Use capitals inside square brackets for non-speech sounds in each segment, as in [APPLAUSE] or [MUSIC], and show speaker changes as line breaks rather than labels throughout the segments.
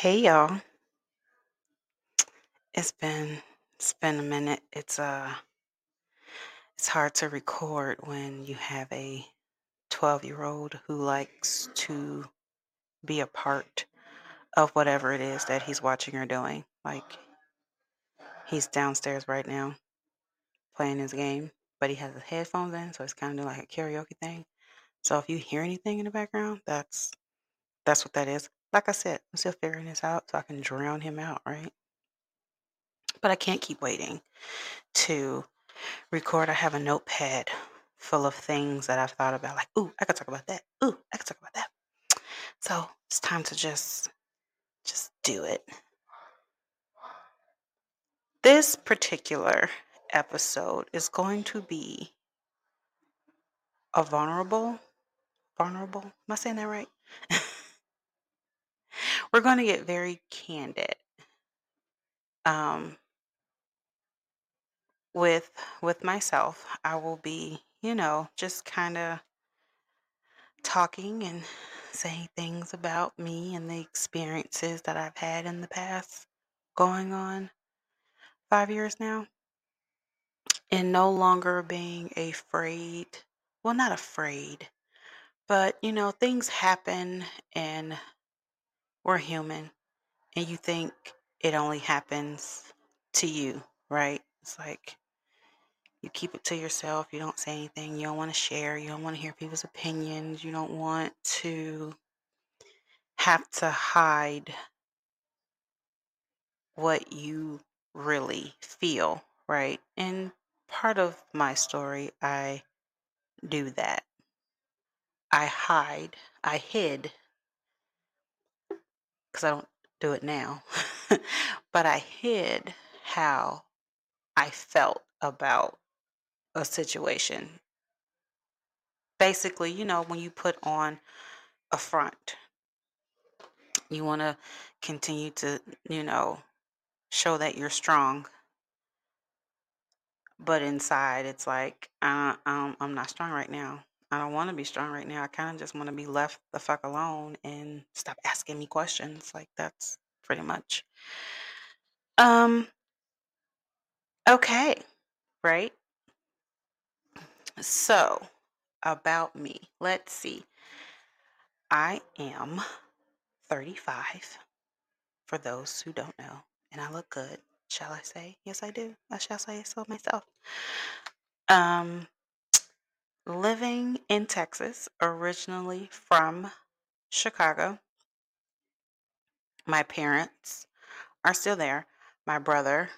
Hey y'all. It's been it's been a minute. It's uh it's hard to record when you have a 12-year-old who likes to be a part of whatever it is that he's watching or doing. Like he's downstairs right now playing his game, but he has his headphones in, so it's kind of like a karaoke thing. So if you hear anything in the background, that's that's what that is. Like I said, I'm still figuring this out so I can drown him out, right? But I can't keep waiting to record. I have a notepad full of things that I've thought about, like, ooh, I could talk about that. Ooh, I could talk about that. So it's time to just just do it. This particular episode is going to be a vulnerable, vulnerable. Am I saying that right? [LAUGHS] We're going to get very candid. Um, with with myself, I will be, you know, just kind of talking and saying things about me and the experiences that I've had in the past going on five years now. And no longer being afraid. Well, not afraid, but you know, things happen and we're human. And you think it only happens to you, right? It's like you keep it to yourself. You don't say anything. You don't want to share. You don't want to hear people's opinions. You don't want to have to hide what you really feel, right? And part of my story, I do that. I hide, I hid, because I don't do it now, [LAUGHS] but I hid how I felt about a situation. Basically, you know, when you put on a front, you want to continue to, you know, show that you're strong but inside it's like uh, um, i'm not strong right now i don't want to be strong right now i kind of just want to be left the fuck alone and stop asking me questions like that's pretty much. Um okay right? So about me let's see. I am 35 for those who don't know and i look good. Shall i say? Yes i do. I shall say so myself. Um living in Texas, originally from Chicago. My parents are still there. My brother,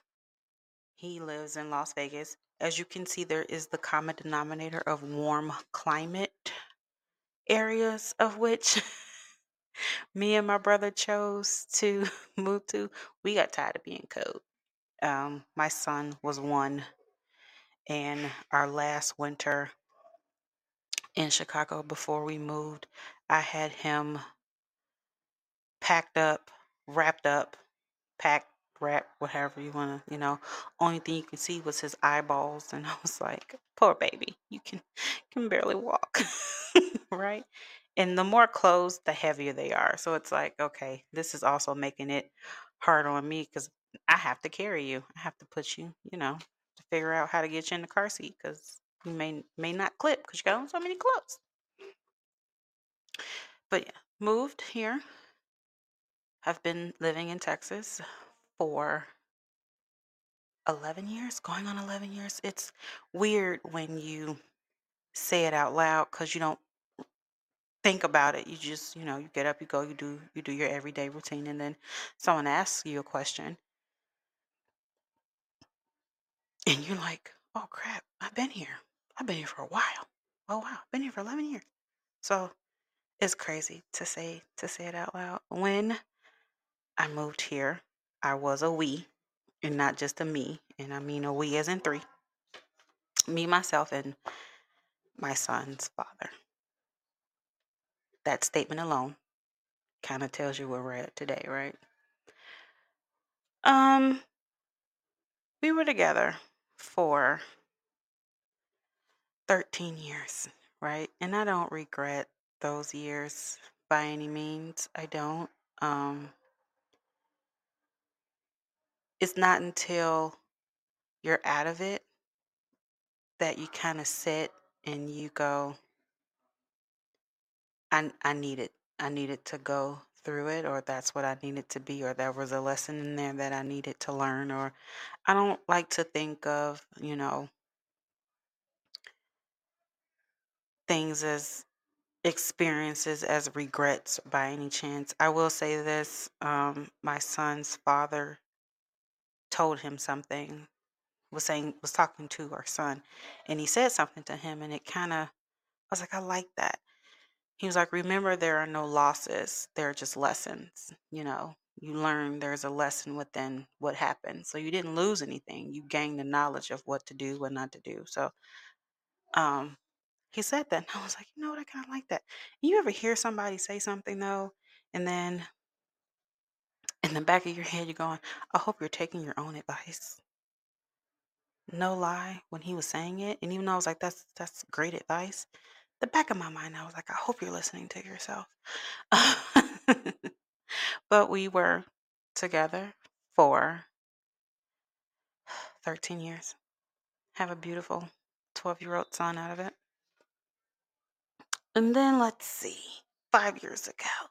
he lives in Las Vegas. As you can see, there is the common denominator of warm climate areas of which [LAUGHS] me and my brother chose to [LAUGHS] move to. We got tired of being cold. Um, my son was one, and our last winter in Chicago before we moved, I had him packed up, wrapped up, packed, wrapped, whatever you want to, you know. Only thing you can see was his eyeballs, and [LAUGHS] I was like, "Poor baby, you can can barely walk, [LAUGHS] right?" And the more clothes, the heavier they are. So it's like, okay, this is also making it hard on me because I have to carry you. I have to put you, you know, to figure out how to get you in the car seat because you may may not clip because you got on so many clothes. But yeah, moved here I've been living in Texas for 11 years, going on 11 years. It's weird when you say it out loud because you don't think about it. You just, you know, you get up, you go, you do you do your everyday routine and then someone asks you a question and you're like, "Oh crap, I've been here. I've been here for a while. Oh wow, I've been here for 11 years." So, it's crazy to say to say it out loud. When I moved here, I was a we and not just a me, and I mean a we as in three. Me, myself, and my son's father. That statement alone kind of tells you where we're at today, right? Um, we were together for 13 years, right? And I don't regret those years by any means. I don't. Um, it's not until you're out of it that you kind of sit and you go, I, I needed, I needed to go through it, or that's what I needed to be, or there was a lesson in there that I needed to learn, or I don't like to think of, you know, things as experiences as regrets by any chance. I will say this, um, my son's father told him something, was saying was talking to our son, and he said something to him and it kind of I was like, I like that. He was like, remember there are no losses, there are just lessons, you know. You learn there's a lesson within what happened. So you didn't lose anything. You gained the knowledge of what to do, what not to do. So um he said that, and I was like, you know what, I kind of like that. You ever hear somebody say something though, and then in the back of your head, you're going, I hope you're taking your own advice. No lie, when he was saying it, and even though I was like, that's that's great advice, the back of my mind, I was like, I hope you're listening to yourself. [LAUGHS] but we were together for 13 years. Have a beautiful 12 year old son out of it. And then let's see, five years ago,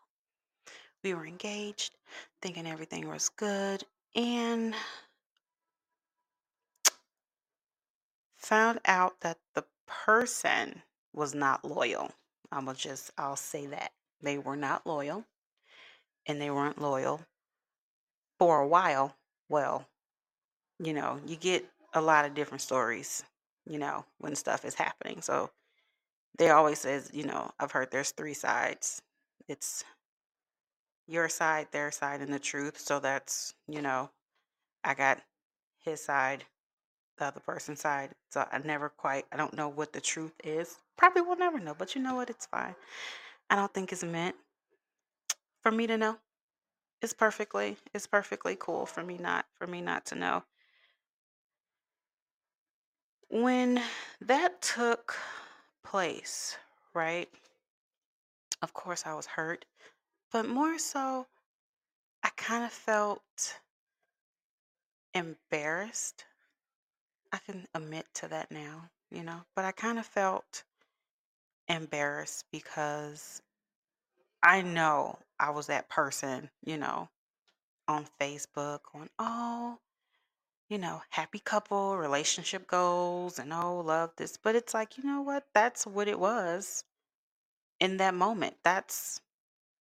we were engaged, thinking everything was good, and found out that the person was not loyal. I'm gonna just, I'll say that. They were not loyal, and they weren't loyal for a while. Well, you know, you get a lot of different stories, you know, when stuff is happening. So they always says, you know, I've heard there's three sides. It's your side, their side, and the truth. So that's, you know, I got his side, the other person's side. So I never quite, I don't know what the truth is. Probably will never know, but you know what? It's fine. I don't think it's meant for me to know. It's perfectly, it's perfectly cool for me not, for me not to know. When that took place, right? Of course, I was hurt, but more so, I kind of felt embarrassed. I can admit to that now, you know, but I kind of felt embarrassed because I know I was that person, you know, on Facebook on, oh, you know, happy couple, relationship goals, and oh, love this. But it's like, you know what? That's what it was in that moment. That's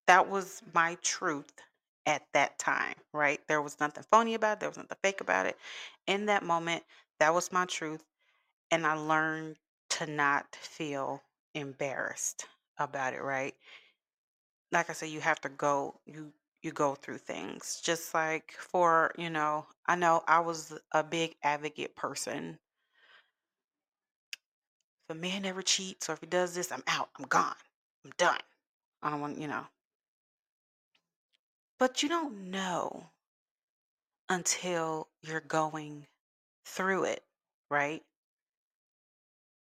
that was my truth at that time, right? There was nothing phony about it, there was nothing fake about it. In that moment, that was my truth. And I learned to not feel embarrassed about it, right? Like I said, you have to go, you you go through things. Just like for, you know, I know I was a big advocate person. If a man never cheats or if he does this, I'm out. I'm gone. I'm done. I don't want, you know. But you don't know until you're going through it, right?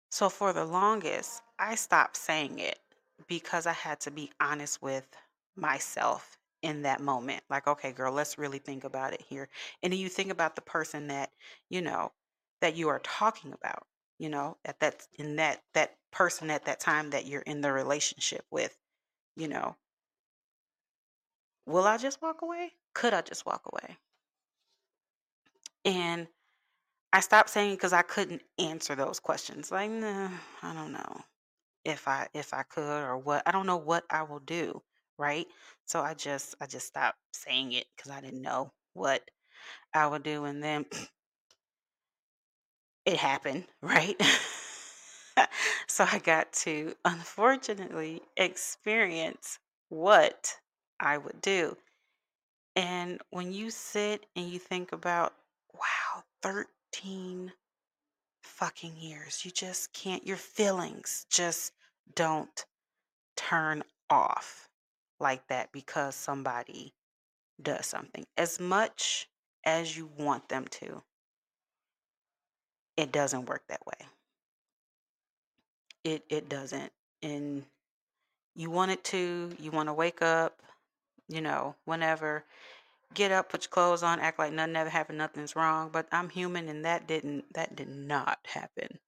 So for the longest, I stopped saying it because I had to be honest with myself in that moment. Like, okay, girl, let's really think about it here. And then you think about the person that, you know, that you are talking about, you know, at that in that that person at that time that you're in the relationship with, you know. Will I just walk away? Could I just walk away? And I stopped saying because I couldn't answer those questions. Like, nah, I don't know if I if I could or what. I don't know what I will do, right? So I just I just stopped saying it because I didn't know what I would do, and then it happened, [LAUGHS] right? so I got to unfortunately experience what I would do. And when you sit and you think about, wow, 13 fucking years, you just can't, your feelings just don't turn off like that because somebody does something. As much as you want them to, it doesn't work that way. It it doesn't. And you want it to, you want to wake up, you know, whenever get up, put your clothes on, act like nothing ever happened, nothing's wrong. But I'm human, and that didn't that did not happen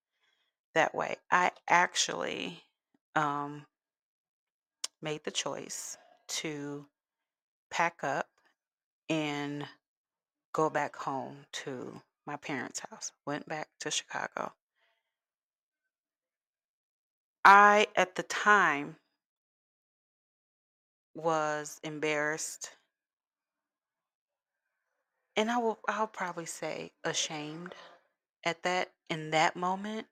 that way. I actually um, made the choice to pack up and go back home to my parents' house. Went back to Chicago. I, at the time, was embarrassed and I will I'll probably say ashamed at that in that moment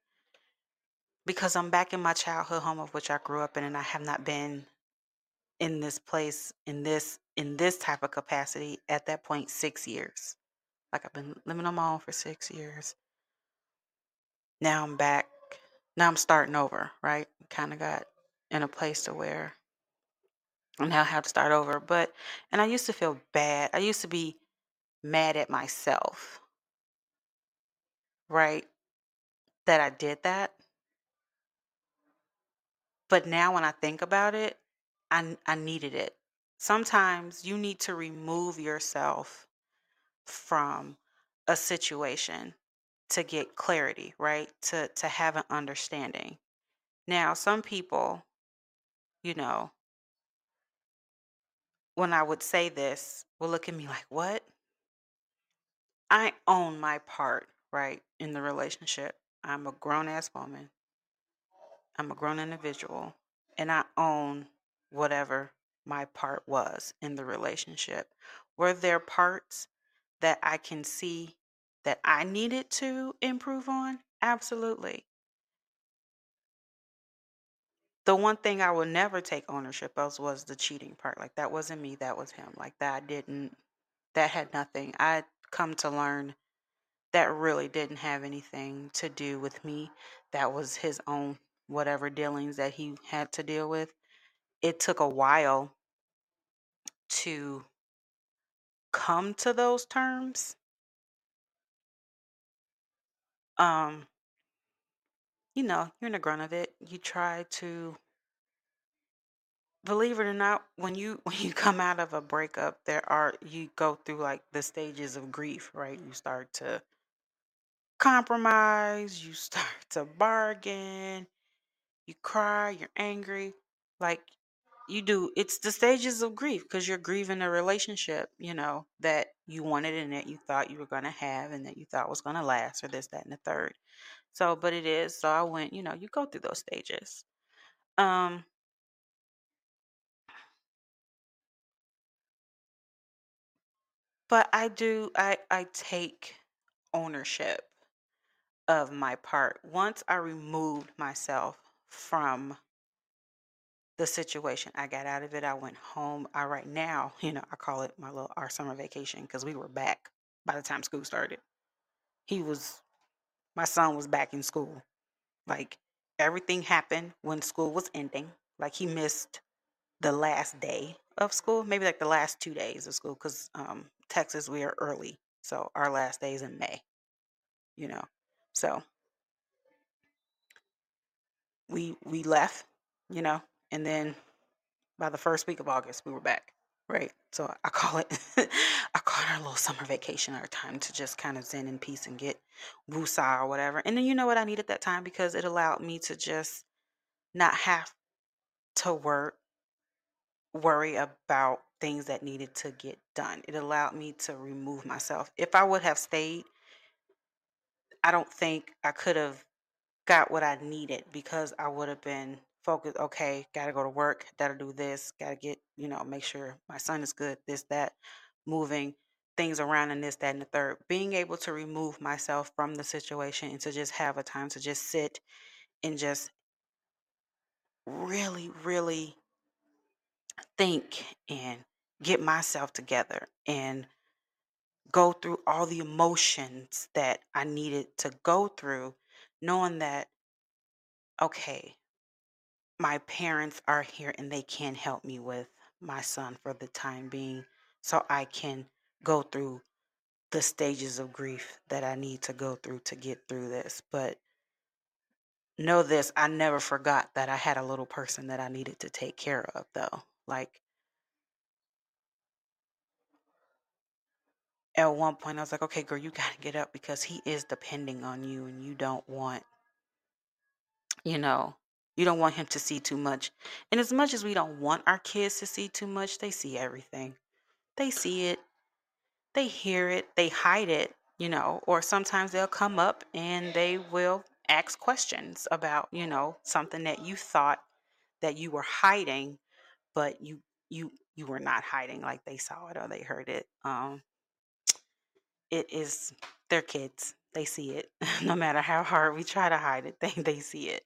because I'm back in my childhood home of which I grew up in and I have not been in this place in this in this type of capacity at that point 6 years. Like I've been living on my own for 6 years. Now I'm back. Now I'm starting over, right? Kind of got in a place to where I now have to start over. But and I used to feel bad. I used to be mad at myself, right? That I did that. But now when I think about it, I I needed it. Sometimes you need to remove yourself from a situation to get clarity, right? To to have an understanding. Now, some people, you know, when I would say this, will look at me like, "What?" I own my part, right, in the relationship. I'm a grown ass woman. I'm a grown individual and I own whatever my part was in the relationship. Were there parts that I can see that I needed to improve on? Absolutely. The one thing I would never take ownership of was the cheating part. Like that wasn't me, that was him. Like that didn't that had nothing. I come to learn that really didn't have anything to do with me. That was his own whatever dealings that he had to deal with. It took a while to come to those terms. Um, you know, you're in the grunt of it. You try to believe it or not, when you [LAUGHS] when you come out of a breakup, there are you go through like the stages of grief, right? You start to compromise, you [LAUGHS] start to bargain, you cry, you're angry. Like you do it's the stages of grief because you're grieving a relationship you know that you wanted and that you thought you were going to have and that you thought was going to last or this that and the third. So but it is so i went you know you go through those stages. Um but i do i i take ownership of my part. Once i removed myself from the situation i got out of it i went home i right now [LAUGHS] you know i call it my little our summer vacation because we were back by the time school started he was my son was back in school. Like everything happened when school was ending. Like he missed the last day of school, maybe like the last two days of school, because um, Texas we are early, so our last day is in May. You know, so we we left. You know, and then by the first week of August we were back. Right. So I call it [LAUGHS] I call it our little summer vacation, our time to just kind of zen in peace and get woosah or whatever. And then you know what I needed that time because it allowed me to just not have to work worry about things that needed to get done. It allowed me to remove myself. If I would have stayed, I don't think I could have got what I needed because I would have been focused, okay, gotta go to work, gotta do this, gotta get, you know, make sure my son is good, this, that, moving things around and this, that, and the third. Being able to remove myself from the situation and to just have a time to just sit and just really, really think and get myself together and go through all the emotions that I needed to go through, knowing that, okay, my parents are here and they can help me with my son for the time being so I can go through the stages of grief that I need to go through to get through this. But know this, I never forgot that I had a little person that I needed to take care of though. Like at one point I was like, "Okay, girl, you gotta get up because he is depending on you and you don't want, you know, you don't want him to see too much." And as much as we don't want our kids to see too much, they see everything. They see it, they hear it, they hide it, you know, or sometimes they'll come up and they will ask questions about, you know, something that you thought that you were hiding, but you you you were not hiding like they saw it or they heard it. Um it is their kids. They see it. [LAUGHS] no matter how hard we try to hide it, [LAUGHS] they they see it.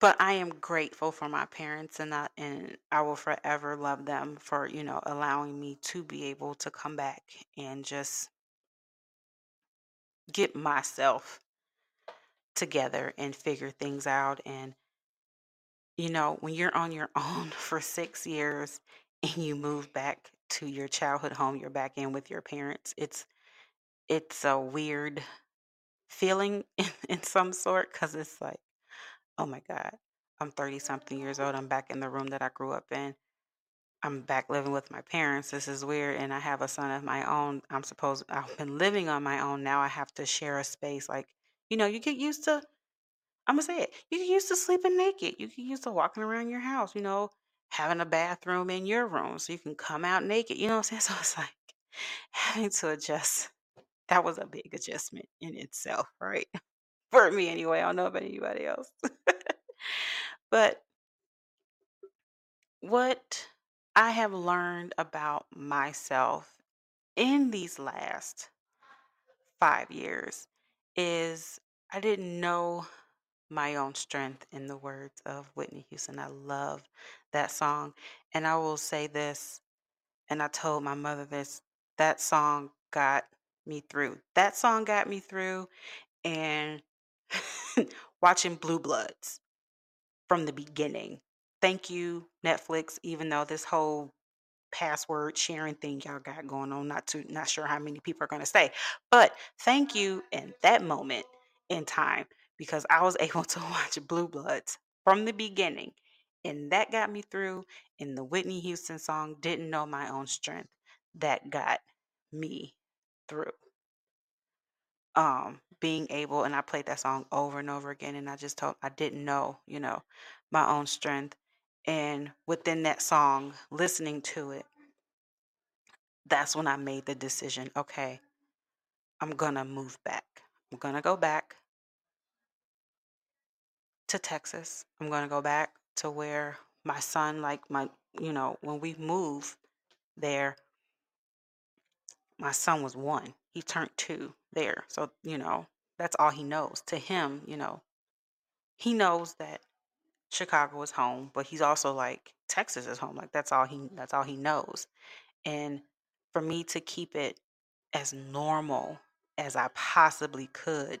But I am grateful for my parents and I and I will forever love them for, you know, allowing me to be able to come back and just get myself together and figure things out and you know, when you're on your [LAUGHS] own for 6 years and you move back to your childhood home, you're back in with your parents. It's it's a weird feeling [LAUGHS] in, in some sort because it's like, oh my God, I'm 30 something years old. I'm back in the room that I grew up in. I'm back living with my parents. This is weird. And I have a son of my own. I'm supposed, I've been living on my own. Now I have to share a space. Like, you know, you get used to, I'm going to say it, you get used to sleeping naked. You get used to walking around your house, you know, having a bathroom in your room so you can come out naked. You know what I'm saying? [LAUGHS] So it's like having to adjust. That was a big adjustment in itself, right? For me anyway. I don't know about anybody else. [LAUGHS] but what I have learned about myself in these last five years is I didn't know my own strength in the words of Whitney Houston. I love that song. And I will say this, and I told my mother this that song got me through. That song got me through, and [LAUGHS] watching Blue Bloods from the beginning. Thank you, Netflix, even though this whole password sharing thing y'all got going on, not too not sure how many people are gonna stay. But thank you in that moment in time because I was [LAUGHS] able to watch Blue Bloods from the beginning. And that got me through. And the Whitney Houston song, Didn't Know My Own Strength, that got me through um being able and I played that song over and over again and I just told I didn't know, you know, my own strength. And within that song, listening to it, that's when I made the decision, okay, I'm gonna move back. I'm gonna go back to Texas. I'm gonna go back to where my son, like my, you know, when we moved there, my son was one. He turned two there. So, you know, that's all he knows. To him, you know, he knows that Chicago is home, but he's also like Texas is home. Like that's all he that's all he knows. And for me to keep it as normal as I possibly could,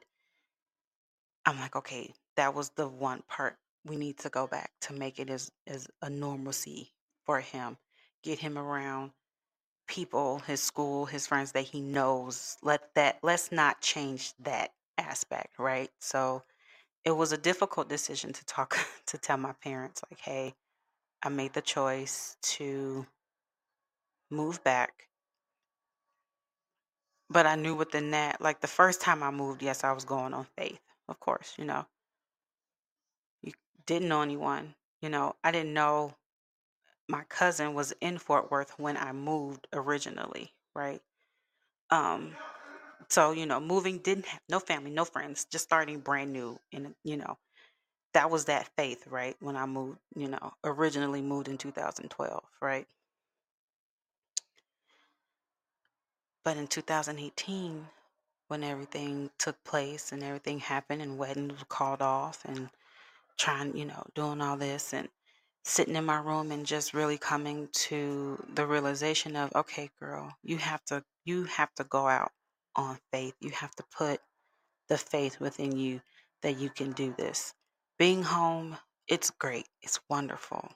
I'm like, okay, that was the one part we need to go back to make it as as a normalcy for him. Get him around people, his school, his friends that he knows. Let that let's not change that aspect, right? So it was a difficult decision to talk [LAUGHS] to tell my parents like, "Hey, I made the choice to move back." But I knew within that, like the first time I moved, yes, I was going on faith. Of course, you know. You didn't know anyone, you know. I didn't know my cousin was in Fort Worth when I moved originally, right? Um so, you know, moving didn't have no family, no friends, just starting brand new and you know, that was that faith, right? When I moved, you know, originally moved in 2012, right? But in 2018, when everything took place and everything happened and weddings were called off and trying, you know, doing all this and sitting in my room and just really coming to the realization of, okay, girl, you have to you have to go out on faith. You have to put the faith within you that you can do this. Being home, it's great. It's wonderful,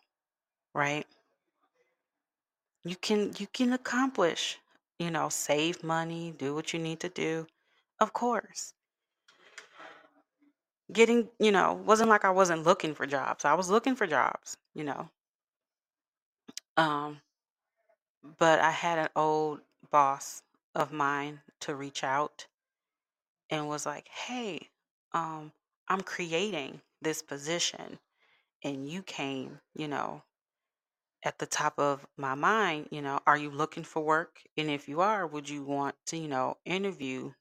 right? You can you can accomplish, you know, save money, do what you need to do. Of course. Getting, you know, wasn't like I wasn't looking for jobs. I was looking for jobs, you know. Um, but I had an old boss of mine to reach out and was like, "Hey, um, I'm creating this position and you came, you know, at the top of my mind, you know, are you looking for work? And if you are, would you want to, you know, interview,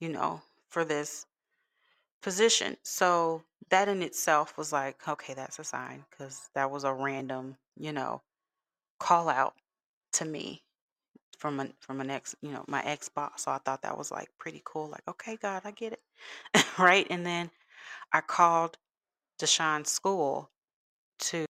you know, for this position?" So that in itself was like, okay, that's a sign because that was a random, you know, call out to me from an from an ex, you know, my ex boss. So I thought that was like pretty cool. Like, okay, God, I get it. [LAUGHS] right. And then I called Deshaun's school to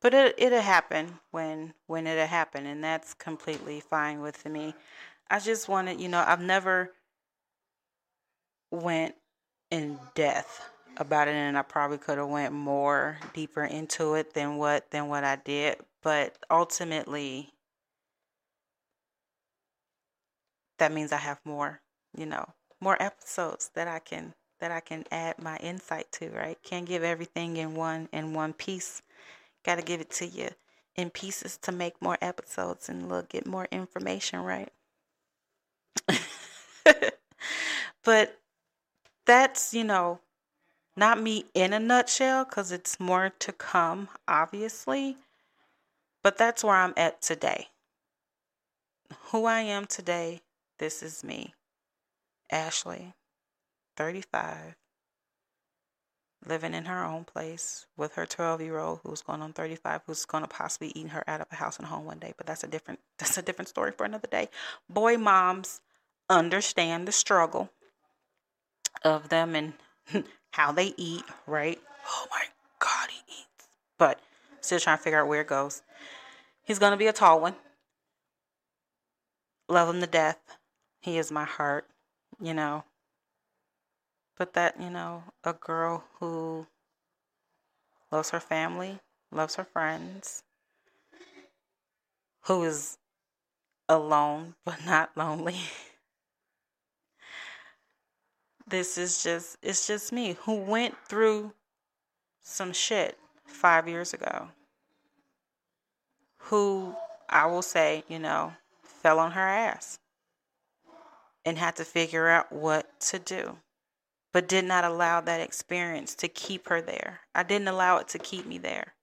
but it it'll happen when when it'll happen, and that's completely fine with me. I just wanted, you know, I've never went in depth about it and I probably could have went more deeper into it than what than what I did. But ultimately that means I have more you know more episodes that I can that I can add my insight to right? Can't give everything in one in one piece got to give it to you in pieces to make more episodes and look get more information right [LAUGHS] but that's you know not me in a nutshell because it's more to come, obviously. But that's where I'm at today. Who I am today, this is me. Ashley, 35, living in her own place with her 12 year old who's going on 35 who's going to possibly eat her out of a house and home one day but that's a different [LAUGHS] that's a different story for another day boy moms understand the struggle of them and [LAUGHS] how they eat, right? Oh my God, he eats. But still trying to figure out where it goes. He's going to be a tall one. Love him to death. He is my heart, you know. But that, you know, a girl who loves her family, loves her friends, who is alone [LAUGHS] but not lonely. this is just it's just me who went through some shit 5 years ago. Who I will say, you know, fell on her ass and had to figure out what to do. But did not allow that experience to keep her there. I didn't allow it to keep me there.